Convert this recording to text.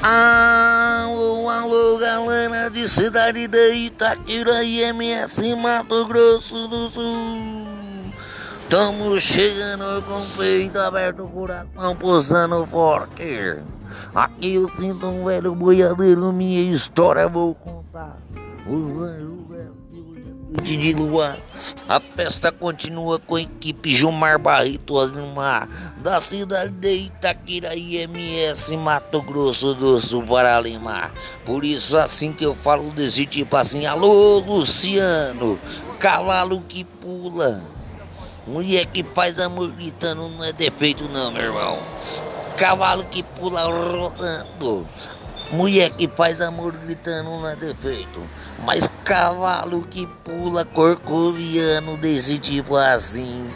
Alô, alô, galera de cidade de Itaquira e MS Mato Grosso do Sul. Tamo chegando com o peito aberto, coração pulsando forte. Aqui eu sinto um velho boiadeiro, minha história vou contar. De lua. A festa continua com a equipe Gilmar Barreto Animar, da cidade de Itaquira IMS Mato Grosso do Sul para Lima. Por isso assim que eu falo desse tipo assim, alô Luciano, cavalo que pula. Mulher que faz amor gritando não é defeito não, meu irmão. Cavalo que pula rodando. Mulher que faz amor gritando não é defeito. Mas cavalo que pula corcoviano desse tipo assim